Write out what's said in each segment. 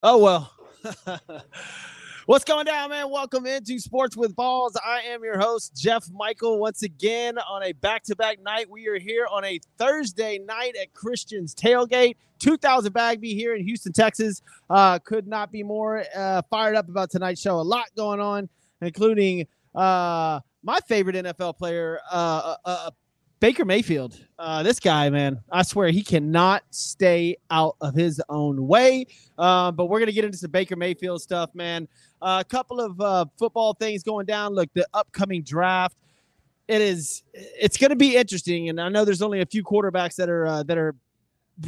Oh well. What's going down, man? Welcome into Sports with Balls. I am your host, Jeff Michael. Once again, on a back-to-back night, we are here on a Thursday night at Christian's Tailgate, 2000 Bagby here in Houston, Texas. Uh, could not be more uh, fired up about tonight's show. A lot going on, including uh, my favorite NFL player, uh, uh, uh, Baker Mayfield. Uh, this guy, man, I swear he cannot stay out of his own way. Uh, but we're gonna get into some Baker Mayfield stuff, man. Uh, a couple of uh, football things going down. Look, the upcoming draft. It is. It's going to be interesting, and I know there's only a few quarterbacks that are uh, that are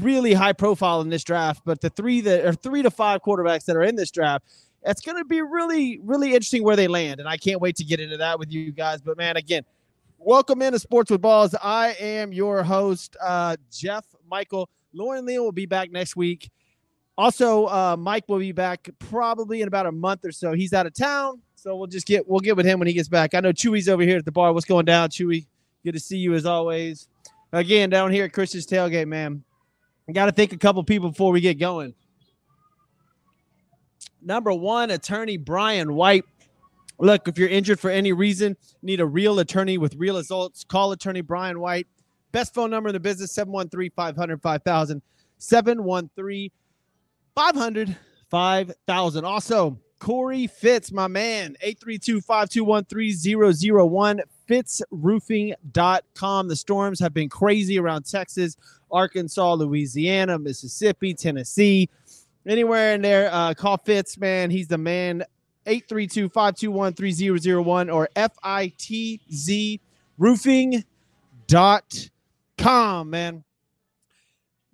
really high profile in this draft. But the three that are three to five quarterbacks that are in this draft, it's going to be really, really interesting where they land. And I can't wait to get into that with you guys. But man, again, welcome into Sports with Balls. I am your host, uh, Jeff Michael. Lauren Leal will be back next week. Also, uh, Mike will be back probably in about a month or so. He's out of town, so we'll just get we'll get with him when he gets back. I know Chewy's over here at the bar. What's going down, Chewy? Good to see you as always. Again, down here at Christian's Tailgate, man. I got to thank a couple people before we get going. Number one, attorney Brian White. Look, if you're injured for any reason, need a real attorney with real results, call attorney Brian White. Best phone number in the business 713 500 5000. 713 500 5000. Also, Corey Fitz, my man, 832 521 3001. FitzRoofing.com. The storms have been crazy around Texas, Arkansas, Louisiana, Mississippi, Tennessee, anywhere in there. Uh, call Fitz, man. He's the man. 832 521 3001 or FITZ roofing.com, man.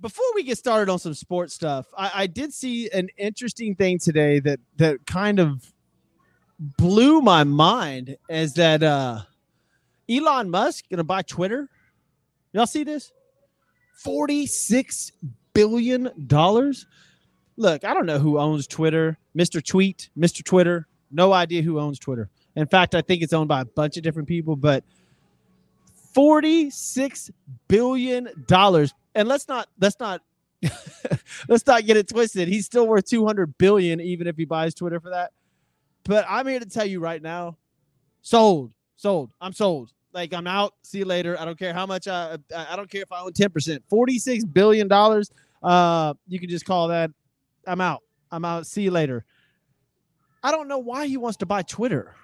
Before we get started on some sports stuff, I, I did see an interesting thing today that that kind of blew my mind is that uh Elon Musk gonna buy Twitter. Y'all see this? 46 billion dollars. Look, I don't know who owns Twitter. Mr. Tweet, Mr. Twitter. No idea who owns Twitter. In fact, I think it's owned by a bunch of different people, but 46 billion dollars. And let's not let's not let's not get it twisted. He's still worth 200 billion even if he buys Twitter for that. But I'm here to tell you right now, sold, sold. I'm sold. Like I'm out. See you later. I don't care how much I I don't care if I own 10%. 46 billion dollars. Uh you can just call that I'm out. I'm out. See you later. I don't know why he wants to buy Twitter.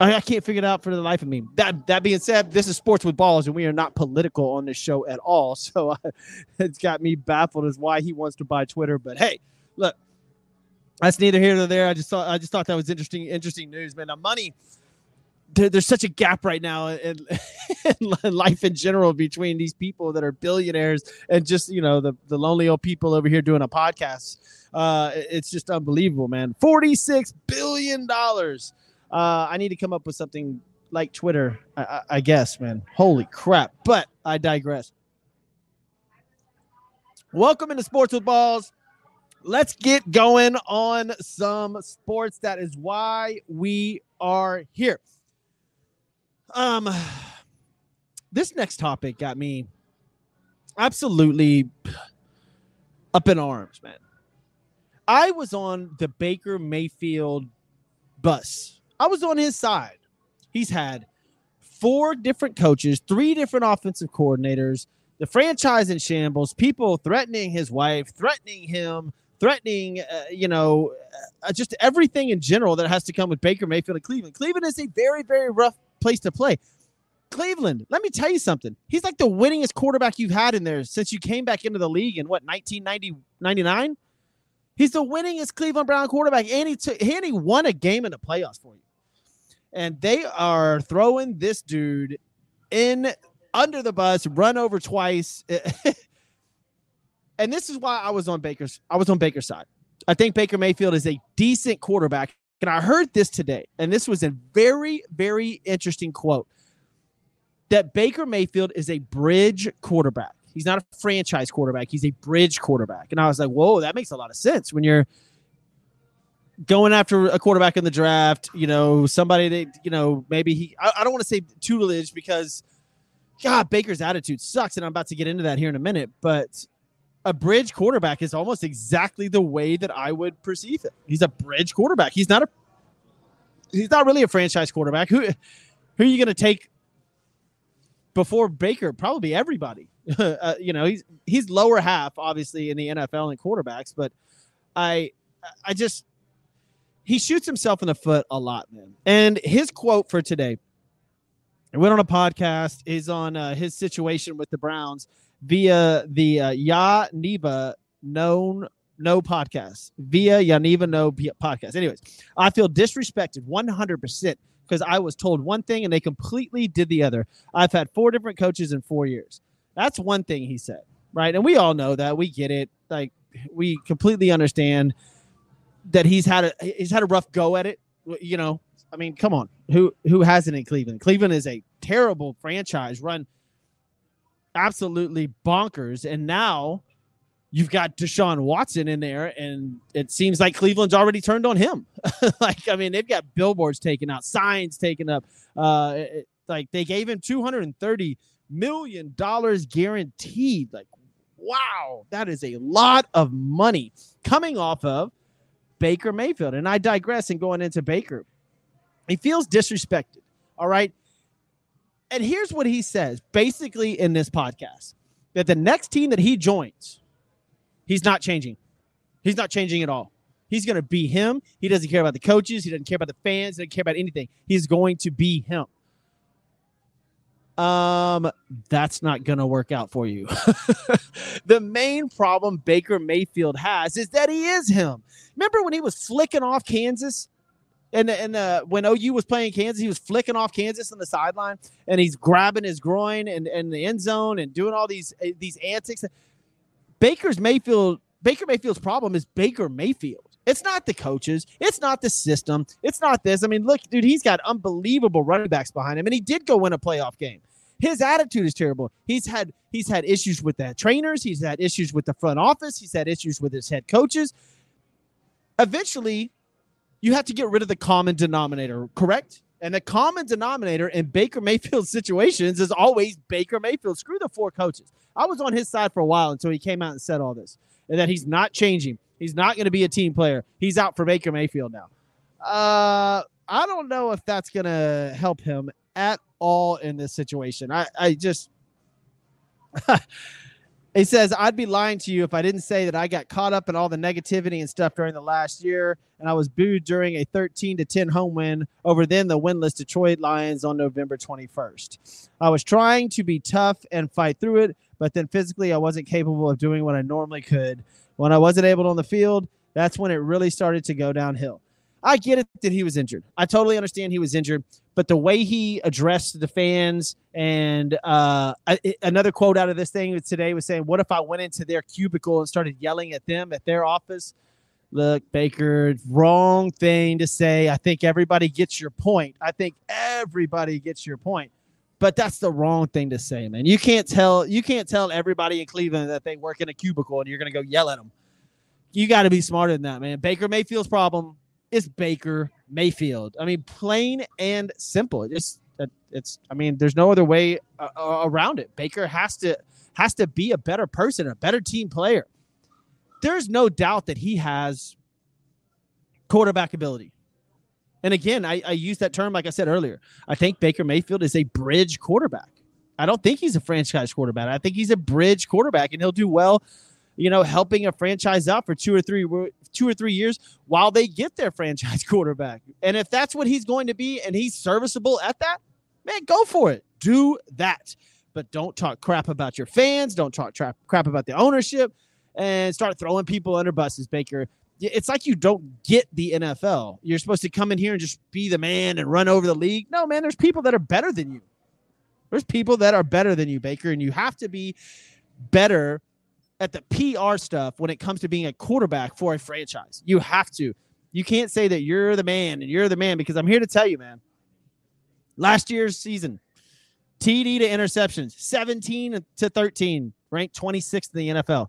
I, I can't figure it out for the life of me. That that being said, this is sports with balls, and we are not political on this show at all. So uh, it's got me baffled as why he wants to buy Twitter. But hey, look, that's neither here nor there. I just thought I just thought that was interesting. Interesting news, man. Now money. There, there's such a gap right now in, in, life in general between these people that are billionaires and just you know the the lonely old people over here doing a podcast. Uh, it's just unbelievable, man. Forty six billion dollars. Uh, I need to come up with something like Twitter, I, I, I guess, man. Holy crap! But I digress. Welcome into Sports with Balls. Let's get going on some sports. That is why we are here. Um, this next topic got me absolutely up in arms, man. I was on the Baker Mayfield bus. I was on his side. He's had four different coaches, three different offensive coordinators, the franchise in shambles, people threatening his wife, threatening him, threatening, uh, you know, uh, just everything in general that has to come with Baker Mayfield and Cleveland. Cleveland is a very, very rough place to play. Cleveland, let me tell you something. He's like the winningest quarterback you've had in there since you came back into the league in what, 1990, 99? He's the winningest Cleveland Brown quarterback, and he, and he won a game in the playoffs for you. And they are throwing this dude in under the bus, run over twice. and this is why I was on Baker's. I was on Baker's side. I think Baker Mayfield is a decent quarterback. And I heard this today, and this was a very, very interesting quote that Baker Mayfield is a bridge quarterback. He's not a franchise quarterback. He's a bridge quarterback. And I was like, whoa, that makes a lot of sense when you're going after a quarterback in the draft, you know, somebody that, you know, maybe he, I, I don't want to say tutelage because, God, Baker's attitude sucks. And I'm about to get into that here in a minute. But a bridge quarterback is almost exactly the way that I would perceive it. He's a bridge quarterback. He's not a he's not really a franchise quarterback. Who who are you going to take before Baker? Probably everybody. uh, you know, he's he's lower half obviously in the NFL in quarterbacks, but I I just he shoots himself in the foot a lot, man. And his quote for today, I went on a podcast, is on uh, his situation with the Browns via the uh, Ya Neva known no podcast via Yaniva no podcast. Anyways, I feel disrespected 100% because I was told one thing and they completely did the other. I've had four different coaches in four years. That's one thing he said, right? And we all know that. We get it. Like we completely understand that he's had a he's had a rough go at it. You know, I mean, come on, who who hasn't in Cleveland? Cleveland is a terrible franchise run absolutely bonkers. And now you've got Deshaun Watson in there, and it seems like Cleveland's already turned on him. like, I mean, they've got billboards taken out, signs taken up. Uh, it, like they gave him two hundred and thirty million dollars guaranteed. Like, wow, that is a lot of money coming off of Baker Mayfield. And I digress and going into Baker. He feels disrespected. All right. And here's what he says basically in this podcast that the next team that he joins, he's not changing. He's not changing at all. He's going to be him. He doesn't care about the coaches. He doesn't care about the fans. He doesn't care about anything. He's going to be him. Um, that's not going to work out for you. the main problem Baker Mayfield has is that he is him. Remember when he was flicking off Kansas and and uh, when OU was playing Kansas, he was flicking off Kansas on the sideline, and he's grabbing his groin and, and the end zone and doing all these uh, these antics. Baker's Mayfield Baker Mayfield's problem is Baker Mayfield. It's not the coaches. It's not the system. It's not this. I mean, look, dude, he's got unbelievable running backs behind him, and he did go win a playoff game. His attitude is terrible. He's had he's had issues with the trainers. He's had issues with the front office. He's had issues with his head coaches. Eventually, you have to get rid of the common denominator, correct? And the common denominator in Baker Mayfield situations is always Baker Mayfield. Screw the four coaches. I was on his side for a while until he came out and said all this, and that he's not changing. He's not going to be a team player. He's out for Baker Mayfield now. Uh, I don't know if that's going to help him at all in this situation. I, I just. He says, I'd be lying to you if I didn't say that I got caught up in all the negativity and stuff during the last year, and I was booed during a 13 to 10 home win over then the winless Detroit Lions on November 21st. I was trying to be tough and fight through it, but then physically I wasn't capable of doing what I normally could. When I wasn't able on the field, that's when it really started to go downhill. I get it that he was injured. I totally understand he was injured, but the way he addressed the fans and uh, I, another quote out of this thing today was saying, "What if I went into their cubicle and started yelling at them at their office?" Look, Baker, wrong thing to say. I think everybody gets your point. I think everybody gets your point. But that's the wrong thing to say, man. You can't tell you can't tell everybody in Cleveland that they work in a cubicle and you're going to go yell at them. You got to be smarter than that, man. Baker Mayfield's problem is Baker Mayfield. I mean, plain and simple. It's it's. I mean, there's no other way uh, uh, around it. Baker has to has to be a better person, a better team player. There's no doubt that he has quarterback ability. And again, I, I use that term like I said earlier. I think Baker Mayfield is a bridge quarterback. I don't think he's a franchise quarterback. I think he's a bridge quarterback, and he'll do well you know, helping a franchise out for two or three two or three years while they get their franchise quarterback. And if that's what he's going to be and he's serviceable at that, man, go for it. Do that. But don't talk crap about your fans. Don't talk tra- crap about the ownership and start throwing people under buses, Baker. It's like you don't get the NFL. You're supposed to come in here and just be the man and run over the league. No, man, there's people that are better than you. There's people that are better than you, Baker, and you have to be better at the PR stuff when it comes to being a quarterback for a franchise. You have to. You can't say that you're the man and you're the man because I'm here to tell you, man. Last year's season, TD to interceptions, 17 to 13, ranked 26th in the NFL.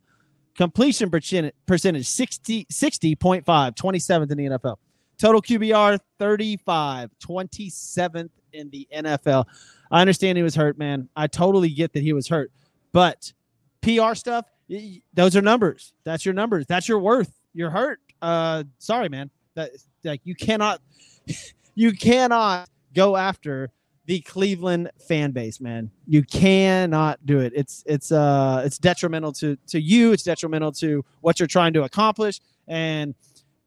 Completion percentage, 60, 60.5, 27th in the NFL. Total QBR, 35, 27th in the NFL. I understand he was hurt, man. I totally get that he was hurt. But PR stuff, those are numbers. That's your numbers. That's your worth. You're hurt. Uh, sorry, man. That like you cannot, you cannot go after the Cleveland fan base, man. You cannot do it. It's it's uh it's detrimental to to you. It's detrimental to what you're trying to accomplish. And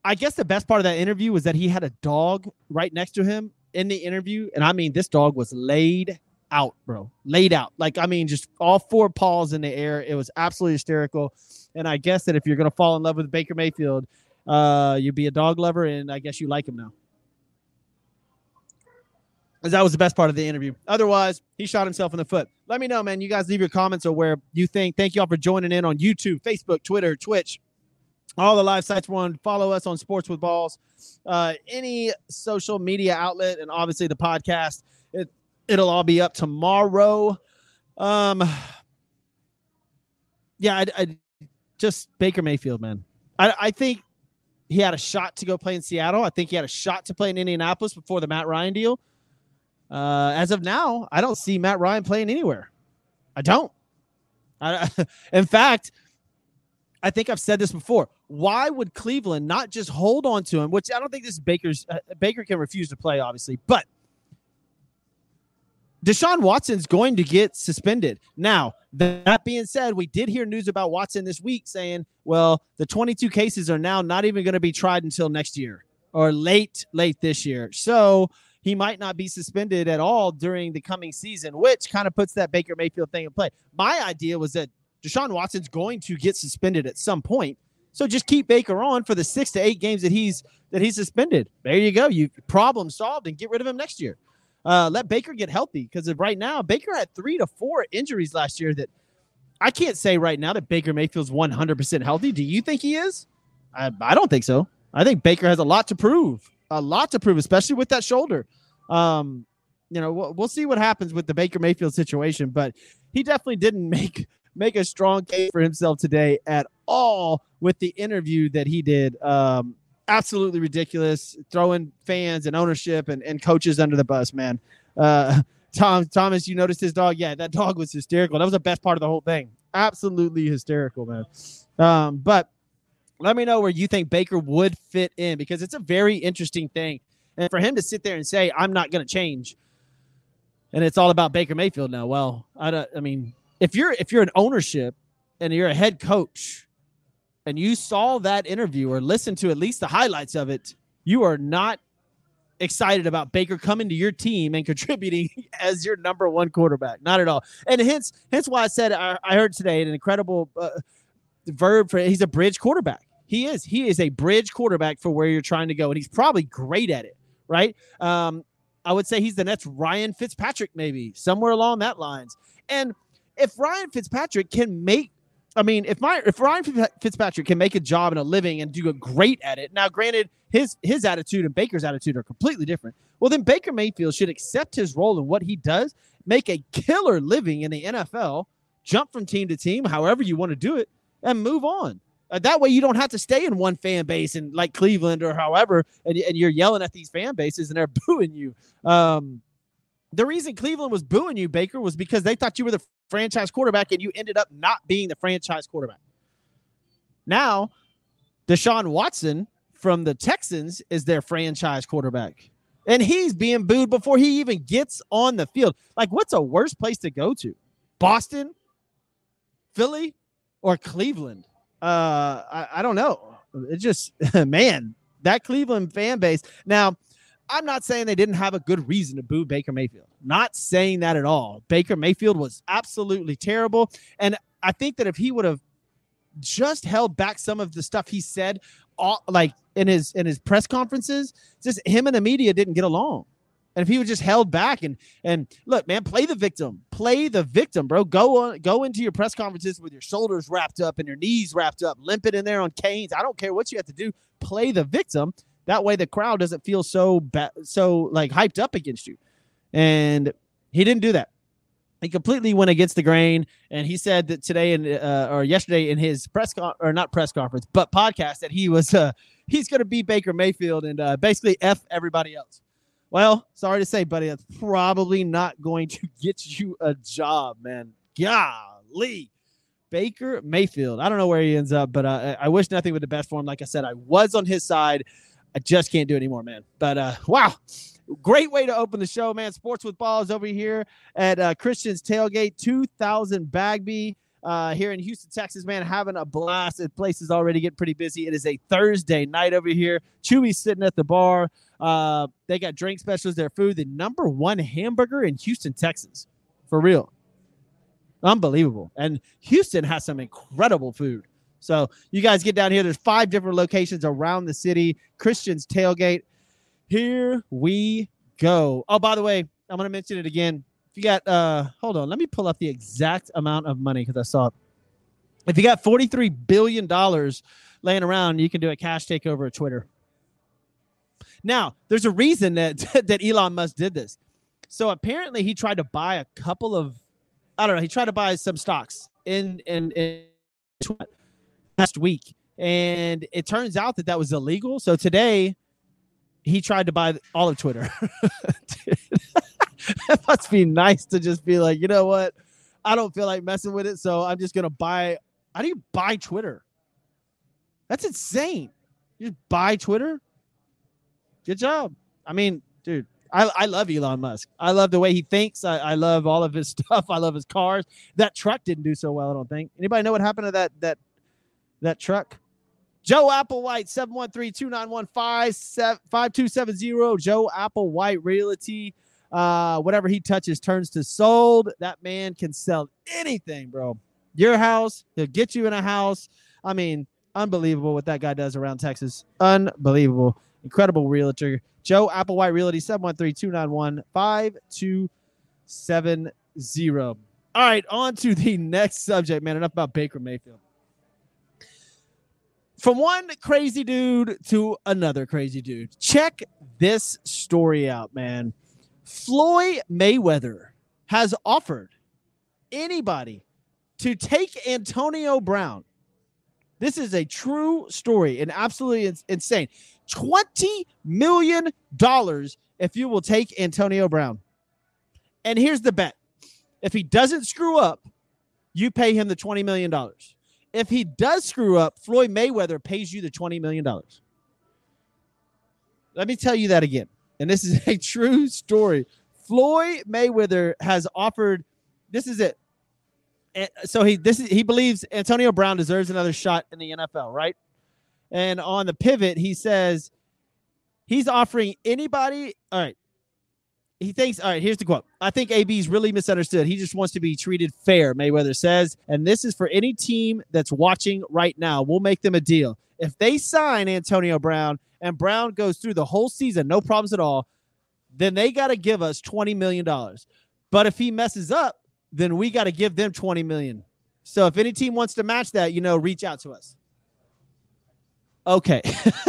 I guess the best part of that interview was that he had a dog right next to him in the interview, and I mean this dog was laid out, bro, laid out. Like I mean, just all four paws in the air. It was absolutely hysterical. And I guess that if you're gonna fall in love with Baker Mayfield, uh, you'd be a dog lover, and I guess you like him now Because that was the best part of the interview. Otherwise, he shot himself in the foot. Let me know, man. You guys leave your comments or where you think. Thank you all for joining in on YouTube, Facebook, Twitter, Twitch, all the live sites we're on. Follow us on Sports with Balls, uh, any social media outlet, and obviously the podcast. It it'll all be up tomorrow. Um, yeah, I, I just Baker Mayfield, man. I, I think he had a shot to go play in Seattle. I think he had a shot to play in Indianapolis before the Matt Ryan deal. Uh, as of now, I don't see Matt Ryan playing anywhere. I don't. I, in fact, I think I've said this before. Why would Cleveland not just hold on to him? Which I don't think this is Baker's. Uh, Baker can refuse to play, obviously, but Deshaun Watson's going to get suspended. Now, that being said, we did hear news about Watson this week saying, well, the 22 cases are now not even going to be tried until next year or late, late this year. So he might not be suspended at all during the coming season, which kind of puts that Baker Mayfield thing in play. My idea was that Deshaun Watson's going to get suspended at some point. So just keep Baker on for the six to eight games that he's that he's suspended. There you go. You problem solved and get rid of him next year. Uh, let Baker get healthy because right now Baker had three to four injuries last year that I can't say right now that Baker Mayfield's 100% healthy. Do you think he is? I, I don't think so. I think Baker has a lot to prove a lot to prove, especially with that shoulder. Um, you know, we'll, we'll see what happens with the Baker Mayfield situation, but he definitely didn't make make a strong case for himself today at all with the interview that he did. Um, absolutely ridiculous, throwing fans and ownership and, and coaches under the bus, man. Uh, Tom Thomas, you noticed his dog? Yeah, that dog was hysterical. That was the best part of the whole thing. Absolutely hysterical, man. Um, but let me know where you think Baker would fit in because it's a very interesting thing. And for him to sit there and say, I'm not going to change, and it's all about Baker Mayfield now. Well, I, don't, I mean, if you're if you're an ownership and you're a head coach and you saw that interview or listened to at least the highlights of it, you are not excited about Baker coming to your team and contributing as your number one quarterback. Not at all. And hence, hence why I said I, I heard today an incredible uh, verb for he's a bridge quarterback. He is. He is a bridge quarterback for where you're trying to go, and he's probably great at it, right? Um, I would say he's the next Ryan Fitzpatrick, maybe somewhere along that lines. And if Ryan Fitzpatrick can make, I mean, if my if Ryan Fitzpatrick can make a job and a living and do a great at it, now granted, his his attitude and Baker's attitude are completely different. Well, then Baker Mayfield should accept his role in what he does, make a killer living in the NFL, jump from team to team, however you want to do it, and move on. Uh, that way, you don't have to stay in one fan base and like Cleveland or however, and, and you're yelling at these fan bases and they're booing you. Um, the reason Cleveland was booing you, Baker, was because they thought you were the franchise quarterback and you ended up not being the franchise quarterback. Now, Deshaun Watson from the Texans is their franchise quarterback. And he's being booed before he even gets on the field. Like, what's a worse place to go to? Boston, Philly, or Cleveland? uh, I, I don't know. It just, man, that Cleveland fan base. Now, I'm not saying they didn't have a good reason to boo Baker Mayfield. Not saying that at all. Baker Mayfield was absolutely terrible. And I think that if he would have just held back some of the stuff he said, all, like in his in his press conferences, just him and the media didn't get along. And if he was just held back and and look, man, play the victim, play the victim, bro. Go on, go into your press conferences with your shoulders wrapped up and your knees wrapped up, limping in there on canes. I don't care what you have to do. Play the victim. That way, the crowd doesn't feel so bad, so like hyped up against you. And he didn't do that. He completely went against the grain, and he said that today and uh, or yesterday in his press con- or not press conference, but podcast that he was uh, he's going to beat Baker Mayfield and uh, basically f everybody else. Well, sorry to say, buddy, that's probably not going to get you a job, man. Golly. Baker Mayfield. I don't know where he ends up, but uh, I wish nothing but the best for him. Like I said, I was on his side. I just can't do it anymore, man. But uh, wow, great way to open the show, man. Sports with Balls over here at uh, Christian's Tailgate, 2000 Bagby. Uh, here in Houston, Texas, man, having a blast. The place is already getting pretty busy. It is a Thursday night over here. Chewy's sitting at the bar. Uh, they got drink specials, their food, the number one hamburger in Houston, Texas. For real. Unbelievable. And Houston has some incredible food. So you guys get down here. There's five different locations around the city. Christian's Tailgate. Here we go. Oh, by the way, I'm to mention it again. If you got, uh, hold on, let me pull up the exact amount of money because I saw it. If you got $43 billion laying around, you can do a cash takeover of Twitter. Now, there's a reason that, that Elon Musk did this. So apparently he tried to buy a couple of I don't know. He tried to buy some stocks in in, in last week, and it turns out that that was illegal. So today, he tried to buy all of Twitter. it must be nice to just be like, you know what? I don't feel like messing with it, so I'm just gonna buy. How do you buy Twitter? That's insane. You just buy Twitter. Good job. I mean, dude, I, I love Elon Musk. I love the way he thinks. I, I love all of his stuff. I love his cars. That truck didn't do so well, I don't think. Anybody know what happened to that that that truck? Joe Applewhite, 713-291-5270. Joe Applewhite Realty. Uh, whatever he touches turns to sold. That man can sell anything, bro. Your house, he'll get you in a house. I mean, unbelievable what that guy does around Texas. Unbelievable. Incredible realtor. Joe Applewhite Realty, 713-291-5270. All right, on to the next subject, man. Enough about Baker Mayfield. From one crazy dude to another crazy dude. Check this story out, man. Floyd Mayweather has offered anybody to take Antonio Brown. This is a true story and absolutely insane. $20 million if you will take Antonio Brown. And here's the bet if he doesn't screw up, you pay him the $20 million. If he does screw up, Floyd Mayweather pays you the $20 million. Let me tell you that again. And this is a true story. Floyd Mayweather has offered this is it. Eh, so he this is he believes Antonio Brown deserves another shot in the NFL, right? And on the pivot, he says he's offering anybody. All right. He thinks, all right, here's the quote. I think AB's really misunderstood. He just wants to be treated fair, Mayweather says. And this is for any team that's watching right now. We'll make them a deal. If they sign Antonio Brown and Brown goes through the whole season, no problems at all, then they got to give us $20 million. But if he messes up, then we got to give them 20 million. So if any team wants to match that, you know, reach out to us. Okay.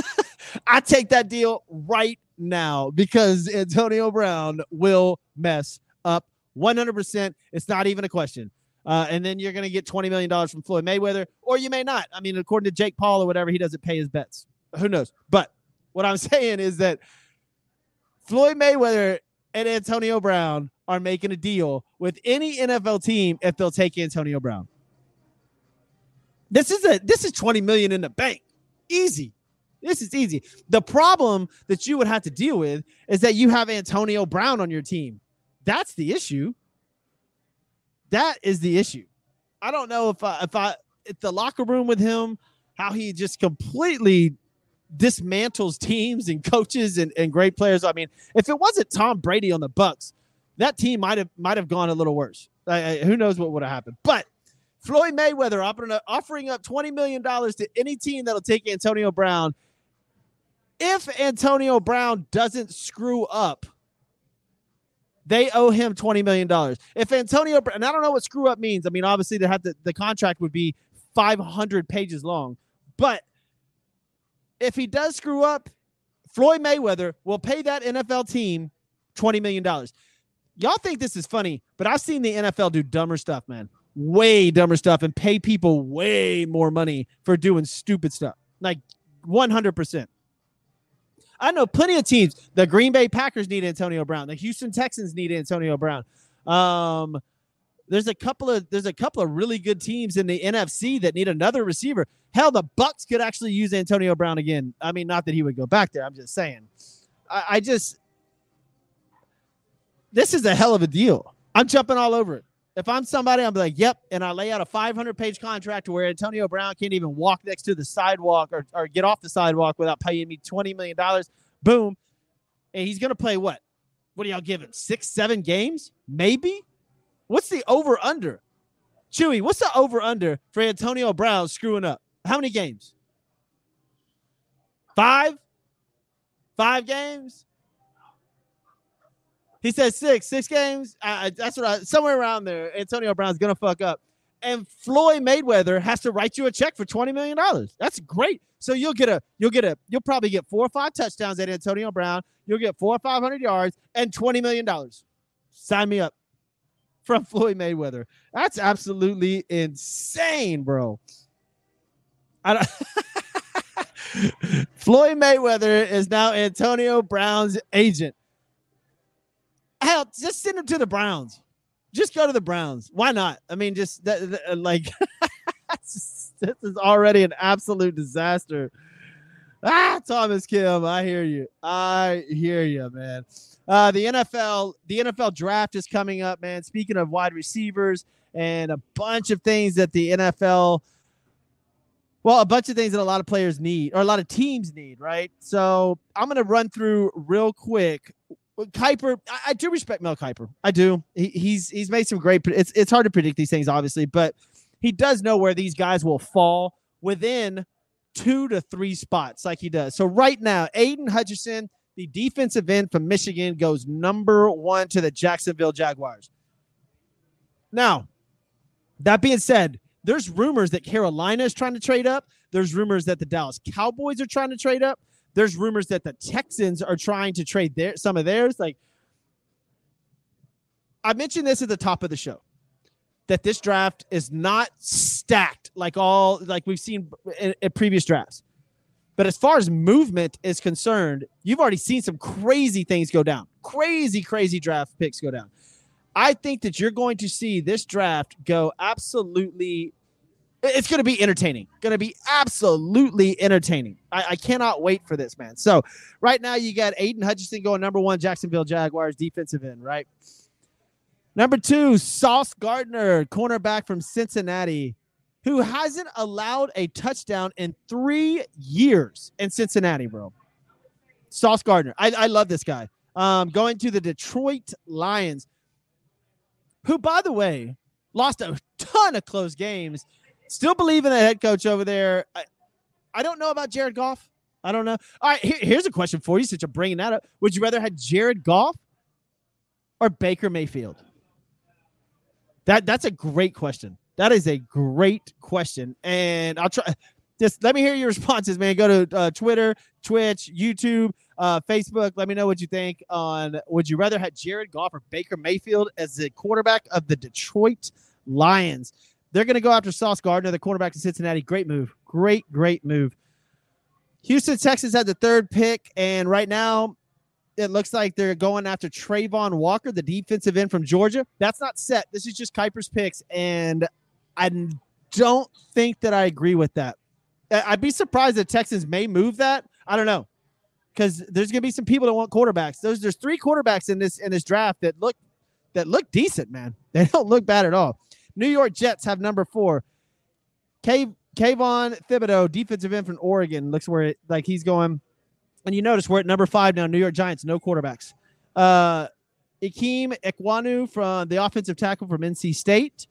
I take that deal right now because Antonio Brown will mess up 100%. It's not even a question. Uh, and then you're going to get $20 million from Floyd Mayweather, or you may not. I mean, according to Jake Paul or whatever, he doesn't pay his bets. Who knows? But what I'm saying is that Floyd Mayweather and Antonio Brown are making a deal with any NFL team if they'll take Antonio Brown. This is a this is 20 million in the bank. Easy. This is easy. The problem that you would have to deal with is that you have Antonio Brown on your team. That's the issue. That is the issue. I don't know if I, if I if the locker room with him, how he just completely dismantles teams and coaches and, and great players. I mean, if it wasn't Tom Brady on the Bucs, that team might have might have gone a little worse. Uh, who knows what would have happened? But Floyd Mayweather offering, offering up $20 million to any team that'll take Antonio Brown. If Antonio Brown doesn't screw up, they owe him $20 million. If Antonio, and I don't know what screw up means. I mean, obviously, they have to, the contract would be 500 pages long. But if he does screw up, Floyd Mayweather will pay that NFL team $20 million. Y'all think this is funny, but I've seen the NFL do dumber stuff, man way dumber stuff and pay people way more money for doing stupid stuff. Like 100%. I know plenty of teams. The Green Bay Packers need Antonio Brown. The Houston Texans need Antonio Brown. Um, There's a couple of there's a couple of really good teams in the NFC that need another receiver. Hell, the Bucs could actually use Antonio Brown again. I mean, not that he would go back there. I'm just saying. I, I just this is a hell of a deal. I'm jumping all over it. If I'm somebody, I'm like, yep. And I lay out a 500 page contract where Antonio Brown can't even walk next to the sidewalk or, or get off the sidewalk without paying me $20 million. Boom. And he's going to play what? What do y'all give him? Six, seven games? Maybe? What's the over under? Chewy, what's the over under for Antonio Brown screwing up? How many games? Five? Five games? He said six, six games. Uh, that's what I somewhere around there. Antonio Brown's gonna fuck up, and Floyd Mayweather has to write you a check for twenty million dollars. That's great. So you'll get a, you'll get a, you'll probably get four or five touchdowns at Antonio Brown. You'll get four or five hundred yards and twenty million dollars. Sign me up from Floyd Mayweather. That's absolutely insane, bro. I don't. Floyd Mayweather is now Antonio Brown's agent. Hell, just send him to the Browns. Just go to the Browns. Why not? I mean, just that, that, uh, like this is already an absolute disaster. Ah, Thomas Kim, I hear you. I hear you, man. Uh, the NFL, the NFL draft is coming up, man. Speaking of wide receivers and a bunch of things that the NFL, well, a bunch of things that a lot of players need or a lot of teams need, right? So I'm to run through real quick Kiper, I, I, do respect Mel Kiper. I do. He, he's he's made some great. It's it's hard to predict these things, obviously, but he does know where these guys will fall within two to three spots, like he does. So right now, Aidan Hutchinson, the defensive end from Michigan, goes number one to the Jacksonville Jaguars. Now, that being said, there's rumors that Carolina is trying to trade up. There's rumors that the Dallas Cowboys are trying to trade up. There's rumors that the Texans are trying to trade their some of theirs. Like I mentioned this at the top of the show that this draft is not stacked like all like we've seen in, in, previous drafts. But as far as movement is concerned, you've already seen some crazy things go down. Crazy, crazy draft picks go down. I think that you're going to see this draft go absolutely it's going to be entertaining. Going to be absolutely entertaining. I, I, cannot wait for this, man. So, right now, you got Aidan Hutchinson going number one, Jacksonville Jaguars defensive end, right? Number two, Sauce Gardner, cornerback from Cincinnati, who hasn't allowed a touchdown in three years in Cincinnati, bro. Sauce Gardner. I, I love this guy. Um, going to the Detroit Lions, who, by the way, lost a ton of close games Still believe in the head coach over there. I, I don't know about Jared Goff. I don't know. All right, here, here's a question for you since you're bringing that up. Would you rather have Jared Goff or Baker Mayfield? That that's a great question. That is a great question, and I'll try. Just let me hear your responses, man. Go to uh, Twitter, Twitch, YouTube, uh, Facebook. Let me know what you think on. Would you rather have Jared Goff or Baker Mayfield as the quarterback of the Detroit Lions? They're going to go after Sauce Gardner, the quarterback of Cincinnati. Great move. Great, great move. Houston Texans had the third pick, and right now it looks like they're going after Travon Walker, the defensive end from Georgia. That's not set. This is just Kiper's picks, and I don't think that I agree with that. I'd be surprised that Texans may move that. I don't know because there's going to be some people that want quarterbacks. There's there's three quarterbacks in this in this draft that look that look decent, man. They don't look bad at all. New York Jets have number four. Kayvon Thibodeaux, defensive end from Oregon, looks where it like he's going. And you notice we're at number five now. New York Giants, no quarterbacks. Uh, Ikem Ekwonu from the offensive tackle from NC State.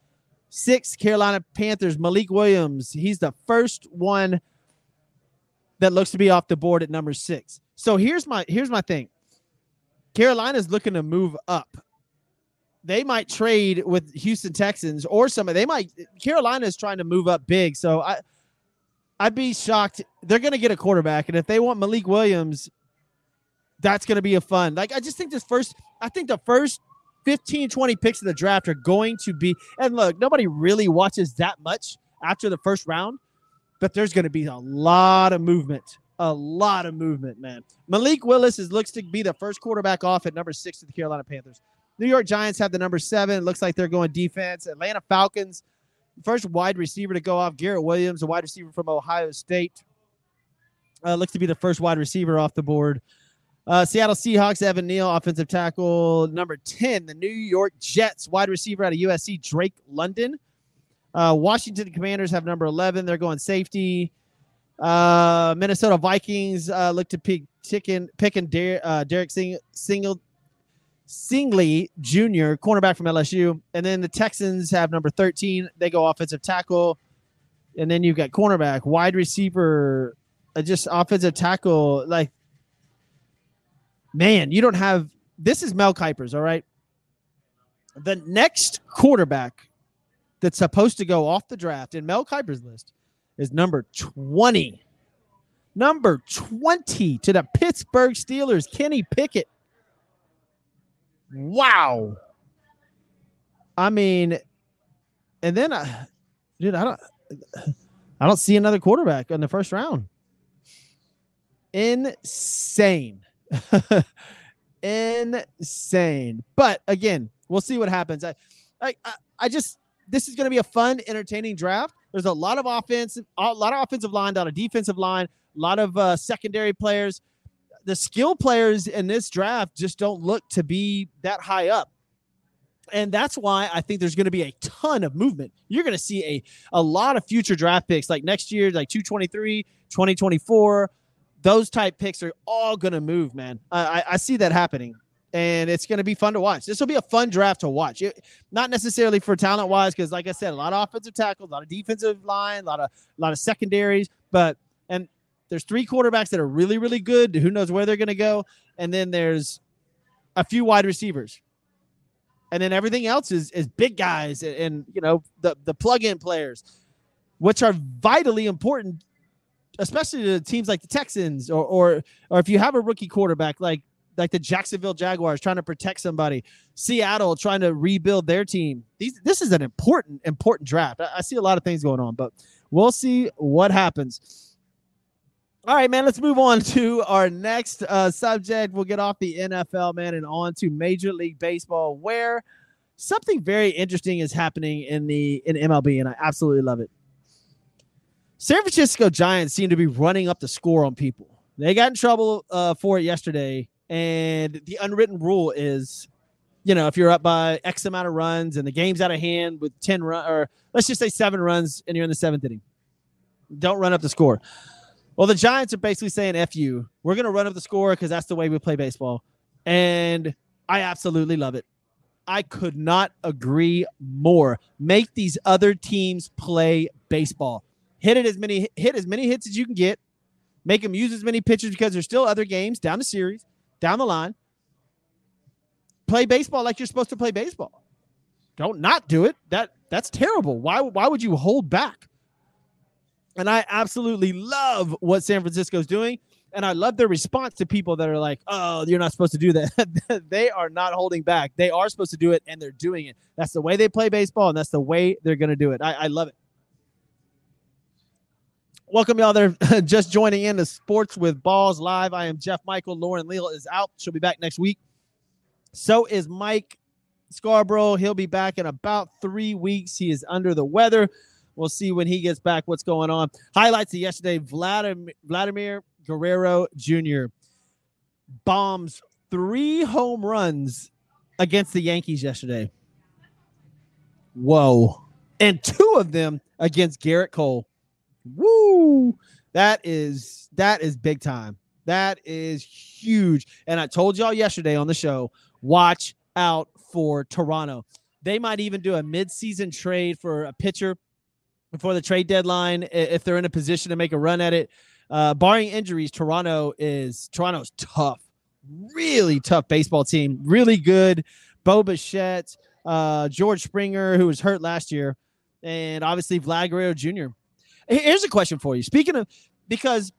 Six, Carolina Panthers, Malik Willis. He's the first one that looks to be off the board at number six. So here's my here's my thing. Carolina's looking to move up they might trade with Houston Texans or somebody. They might. Carolina is trying to move up big, so I, I'd be shocked. They're going to get a quarterback, and if they want Malik Willis, that's going to be a fun. Like I just think this first. I think the first 15, 20 picks of the draft are going to be. And look, nobody really watches that much after the first round, but there's going to be a lot of movement. A lot of movement, man. Malik Willis is looks to be the first quarterback off at number six of the Carolina Panthers. New York Giants have the number seven. It looks like they're going defense. Atlanta Falcons, first wide receiver to go off. Garrett Williams, a wide receiver from Ohio State. Uh, looks to be the first wide receiver off the board. Uh, Seattle Seahawks, Evan Neal, offensive tackle. Number 10, the New York Jets, wide receiver out of USC, Drake London. Uh, Washington Commanders have number 11. They're going safety. Uh, Minnesota Vikings uh, look to pick, ticking, picking Der- uh, Derek Sing- Stingley Jr., cornerback from LSU. And then the Texans have number 13. They go offensive tackle. And then you've got cornerback, wide receiver, uh, just offensive tackle. Like man, you don't have this is Mel Kiper's, all right? The next quarterback that's supposed to go off the draft in Mel Kiper's list is number 20. Number 20 to the Pittsburgh Steelers, Kenny Pickett. Wow. I mean, and then I dude, I don't I don't see another quarterback in the first round. Insane. Insane. But again, we'll see what happens. I, I, I just this is going to be a fun, entertaining draft. There's a lot of offense, a lot of offensive line, a lot of defensive line, a lot of uh, secondary players. The skill players in this draft just don't look to be that high up. And that's why I think there's going to be a ton of movement. You're going to see a, a lot of future draft picks like next year, like 223, 2024, those type picks are all going to move, man. I, I see that happening, and it's going to be fun to watch. This will be a fun draft to watch. It, not necessarily for talent wise, because like I said, a lot of offensive tackles, a lot of defensive line, a lot of a lot of secondaries, but there's three quarterbacks that are really really good. Who knows where they're going to go? And then there's a few wide receivers. And then everything else is is big guys and, and you know the the plug-in players, which are vitally important especially to teams like the Texans or or or if you have a rookie quarterback like like the Jacksonville Jaguars trying to protect somebody, Seattle trying to rebuild their team. These this is an important important draft. I, I see a lot of things going on, but we'll see what happens. All right, man. Let's move on to our next uh, subject. We'll get off the NFL, man, and on to Major League Baseball, where something very interesting is happening in the in MLB, and I absolutely love it. San Francisco Giants seem to be running up the score on people. They got in trouble uh, for it yesterday, and the unwritten rule is, you know, if you're up by X amount of runs and the game's out of hand with ten run, or let's just say seven runs, and you're in the seventh inning, don't run up the score. Well, the Giants are basically saying "f you." We're going to run up the score because that's the way we play baseball, and I absolutely love it. I could not agree more. Make these other teams play baseball hit it as many hit as many hits as you can get, make them use as many pitches because there's still other games down the series, down the line. Play baseball like you're supposed to play baseball. Don't not do it. That that's terrible. Why why would you hold back? And I absolutely love what San Francisco's doing. And I love their response to people that are like, oh, you're not supposed to do that. they are not holding back. They are supposed to do it and they're doing it. That's the way they play baseball and that's the way they're going to do it. I, I love it. Welcome, y'all. They're just joining in to Sports with Balls Live. I am Jeff Michael. Lauren Leal is out. She'll be back next week. So is Mike Scarborough. He'll be back in about three weeks. He is under the weather. We'll see when he gets back what's going on. Highlights of yesterday Vladimir, Vladimir Guerrero Jr. bombs three home runs against the Yankees yesterday. Whoa. And two of them against Gerrit Cole. Woo! That is that is big time. That is huge. And I told y'all yesterday on the show, watch out for Toronto. They might even do a midseason trade for a pitcher before the trade deadline if they're in a position to make a run at it. Uh, barring injuries, Toronto is Toronto's tough, really tough baseball team. Really good. Bo Bichette, uh, George Springer, who was hurt last year, and obviously Vlad Guerrero Jr. Here's a question for you. Speaking of, because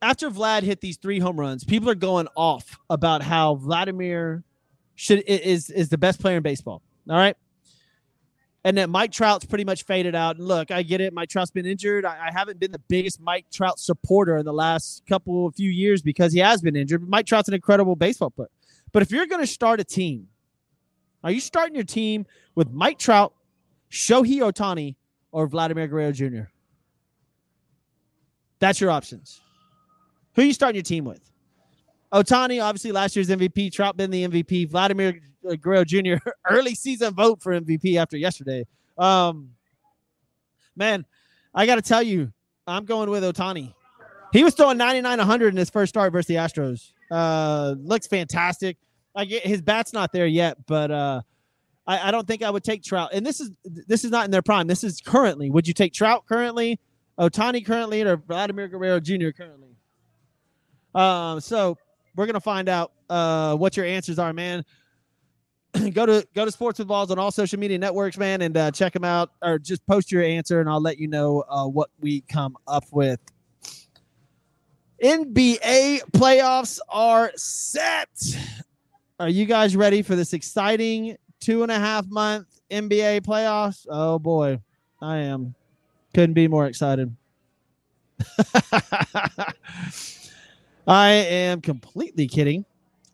after Vlad hit these three home runs, people are going off about how Vladimir should is is the best player in baseball. All right. And that Mike Trout's pretty much faded out. And look, I get it. Mike Trout's been injured. I, I haven't been the biggest Mike Trout supporter in the last couple of few years because he has been injured. But Mike Trout's an incredible baseball player. But if you're going to start a team Are you starting your team with Mike Trout, Shohei Ohtani, or Vladimir Guerrero Jr.? That's your options. Who are you starting your team with? Ohtani, obviously last year's MVP. Trout been the MVP. Vladimir Guerrero Jr. early season vote for MVP after yesterday. Um, man, I got to tell you, I'm going with Ohtani. He was throwing 99 100 in his first start versus the Astros. Uh, looks fantastic. I get his bat's not there yet, but uh, I, I don't think I would take Trout. And this is this is not in their prime. This is currently. Would you take Trout currently, Ohtani currently, or Vladimir Guerrero Jr. currently? Um, so we're gonna find out uh, what your answers are, man. go to go to Sports with Balls on all social media networks, man, and uh, check them out, or just post your answer, and I'll let you know uh, what we come up with. NBA playoffs are set. Are you guys ready for this exciting two and a half month NBA playoffs? Oh boy, I am. Couldn't be more excited. I am completely kidding.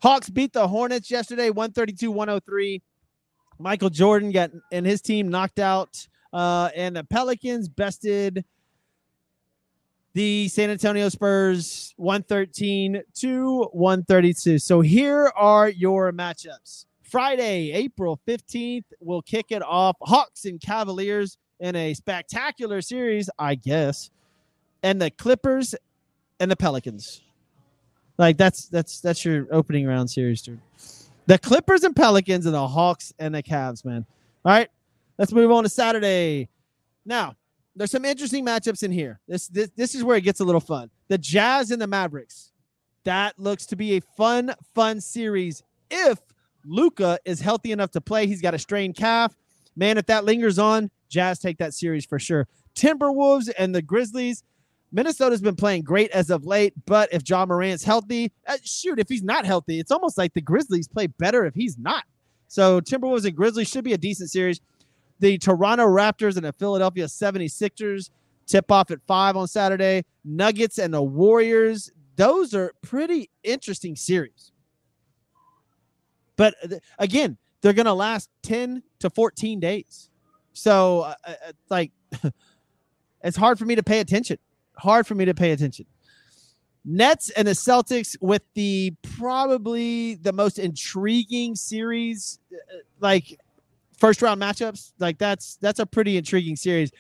Hawks beat the Hornets yesterday, 132 103. Michael Jordan got and his team knocked out, uh, and the Pelicans bested the San Antonio Spurs 113 to 132. So here are your matchups. Friday, April 15th, we'll kick it off. Hawks and Cavaliers in a spectacular series, I guess. And the Clippers and the Pelicans. Like that's that's that's your opening round series, dude. The Clippers and Pelicans and the Hawks and the Cavs, man. All right, let's move on to Saturday. Now, there's some interesting matchups in here. This this this is where it gets a little fun. The Jazz and the Mavericks. That looks to be a fun, fun series if Luka is healthy enough to play. He's got a strained calf. Man, if that lingers on, Jazz take that series for sure. Timberwolves and the Grizzlies. Minnesota's been playing great as of late, but if Ja Morant's healthy, uh, shoot, if he's not healthy, it's almost like the Grizzlies play better if he's not. So Timberwolves and Grizzlies should be a decent series. The Toronto Raptors and the Philadelphia 76ers tip off at 5 on Saturday. Nuggets and the Warriors, those are pretty interesting series. But uh, again, they're going to last 10 to 14 days. So, uh, uh, like, it's hard for me to pay attention hard for me to pay attention. Nets and the Celtics with the probably the most intriguing series, uh, like first round matchups. Like that's that's a pretty intriguing series,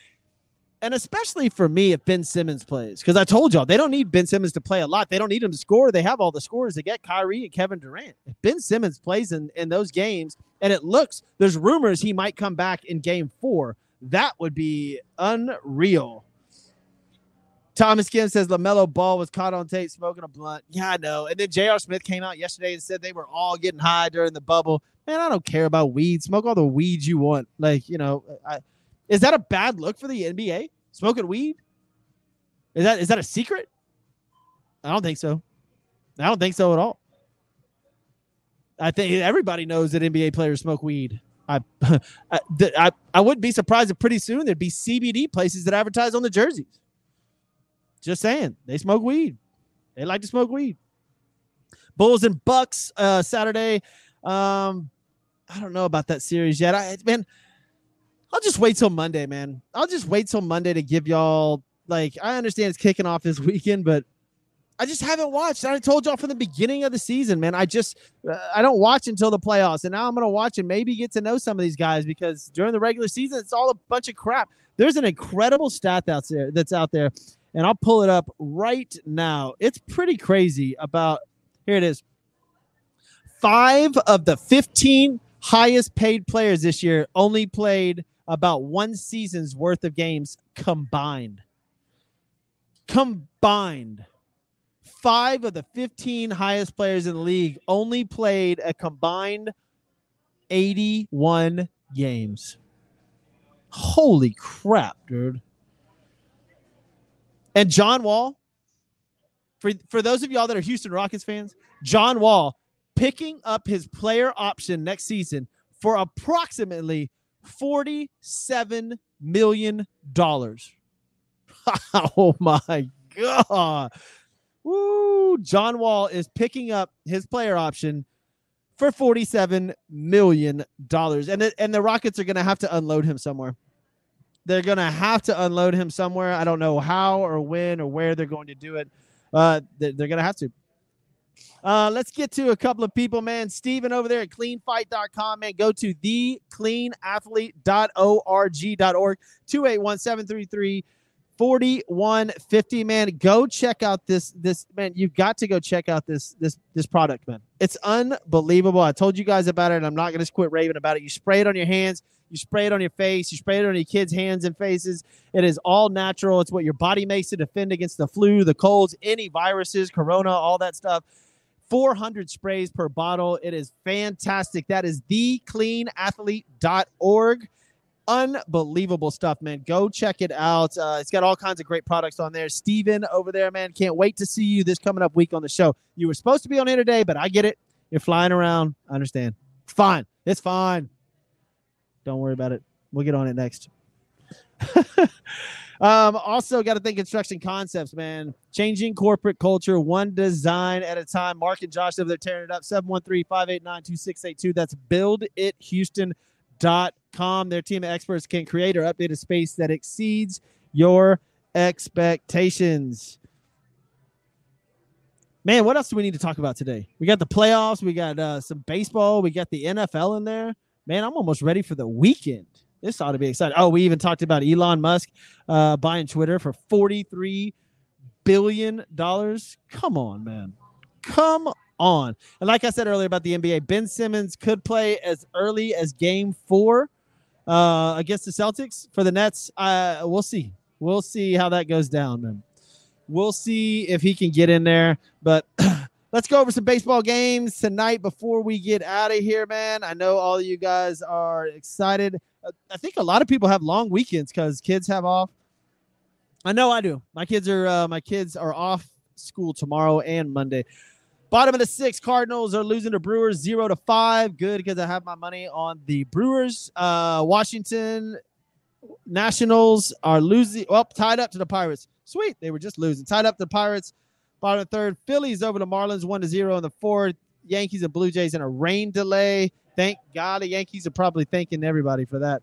and especially for me if Ben Simmons plays, because I told y'all they don't need Ben Simmons to play a lot. They don't need him to score. They have all the scores to get Kyrie and Kevin Durant. If Ben Simmons plays in in those games, and it looks there's rumors he might come back in Game Four, that would be unreal Thomas Kim says LaMelo Ball was caught on tape smoking a blunt. Yeah, I know. And then J.R. Smith came out yesterday and said they were all getting high during the bubble. Man, I don't care about weed. Smoke all the weed you want. Like, you know, I, is that a bad look for the NBA? Smoking weed? Is that is that a secret? I don't think so. I don't think so at all. I think everybody knows that NBA players smoke weed. I, I, I, I wouldn't be surprised if pretty soon there'd be CBD places that advertise on the jerseys. Just saying, they smoke weed. They like to smoke weed. Bulls and Bucks uh, Saturday. Um, I don't know about that series yet. I man, I'll just wait till Monday, man. I'll just wait till Monday to give y'all like I understand it's kicking off this weekend, but I just haven't watched. I told y'all from the beginning of the season, man. I just uh, I don't watch until the playoffs, and now I'm gonna watch and maybe get to know some of these guys because during the regular season, it's all a bunch of crap. There's an incredible stat that's there that's out there and I'll pull it up right now. It's pretty crazy about here it is. Five of the 15 highest paid players this year only played about one season's worth of games combined. Combined. Five of the 15 highest players in the league only played a combined 81 games. Holy crap, dude. And John Wall, for, for those of y'all that are Houston Rockets fans, John Wall picking up his player option next season for approximately $47 million. oh my God. Woo! John Wall is picking up his player option for $47 million. And, it, and the Rockets are going to have to unload him somewhere. They're going to have to unload him somewhere. I don't know how or when or where they're going to do it. Uh, they're, going to have to. Uh, let's get to a couple of people, man. Steven over there at cleanfight.com, man. Go to thecleanathlete.org.org, 281 733 4150 man. Go check out this this man you've got to go check out this this this product man. It's unbelievable. I told you guys about it and i'm not going to quit raving about it. You spray it on your hands you spray it on your face you spray it on your kids hands and faces. It is all natural. It's what your body makes to defend against the flu the colds any viruses corona all that stuff. 400 sprays per bottle. It is fantastic. That is thecleanathlete.org unbelievable stuff, man. Go check it out. Uh, it's got all kinds of great products on there. Steven over there, man. Can't wait to see you this coming up week on the show. You were supposed to be on here today, but I get it. You're flying around. I understand. It's fine. It's fine. Don't worry about it. We'll get on it next. um, also, got to think construction concepts, man. Changing corporate culture one design at a time. Mark and Josh over there tearing it up. 713 589 2682. That's Build It Houston com. Their team of experts can create or update a space that exceeds your expectations. Man, what else do we need to talk about today? We got the playoffs, we got uh, some baseball, we got the NFL in there. Man, I'm almost ready for the weekend. This ought to be exciting. Oh, we even talked about Elon Musk uh, buying Twitter for 43 billion dollars. Come on, man. Come on. And like I said earlier about the NBA, Ben Simmons could play as early as game four uh, against the Celtics for the Nets. Uh, we'll see. We'll see how that goes down, man. We'll see if he can get in there. But let's go over some baseball games tonight before we get out of here, man. I know all of you guys are excited. I think a lot of people have long weekends because kids have off. I know I do. My kids are uh, my kids are off school tomorrow and Monday. Bottom of the six, Cardinals are losing to Brewers zero to five. Good because I have my money on the Brewers. Uh, Washington Nationals are losing. Well, tied up to the Pirates. Sweet, they were just losing. Tied up to the Pirates. Bottom of the third, Phillies over the Marlins one to zero in the fourth. Yankees and Blue Jays in a rain delay. Thank God the Yankees are probably thanking everybody for that.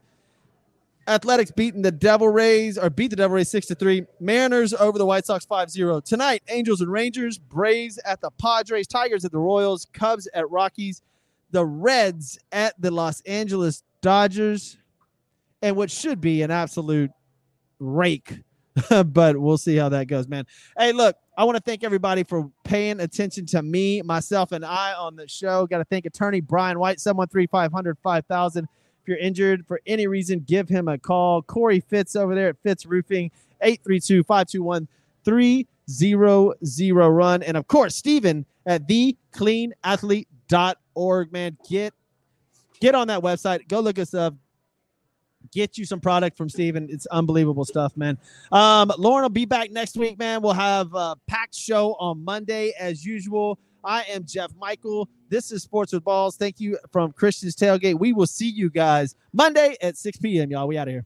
Athletics beating the Devil Rays or beat the Devil Rays 6 to 3. Mariners over the White Sox 5-0. Tonight, Angels and Rangers, Braves at the Padres, Tigers at the Royals, Cubs at Rockies, the Reds at the Los Angeles Dodgers, and what should be an absolute rake. but we'll see how that goes, man. Hey, look, I want to thank everybody for paying attention to me, myself, and I on the show. Got to thank attorney Brian White, 713 500 5000. If you're injured for any reason, give him a call. Corey Fitz over there at Fitz Roofing, 832 521 300 run. And of course, Steven at thecleanathlete.org. Man, get get on that website. Go look us up. Get you some product from Steven. It's unbelievable stuff, man. Um, Lauren will be back next week, man. We'll have a packed show on Monday as usual. I am Jeff Michael. This is Sports with Balls. Thank you from Christian's Tailgate. We will see you guys Monday at 6 p.m., y'all. We out of here.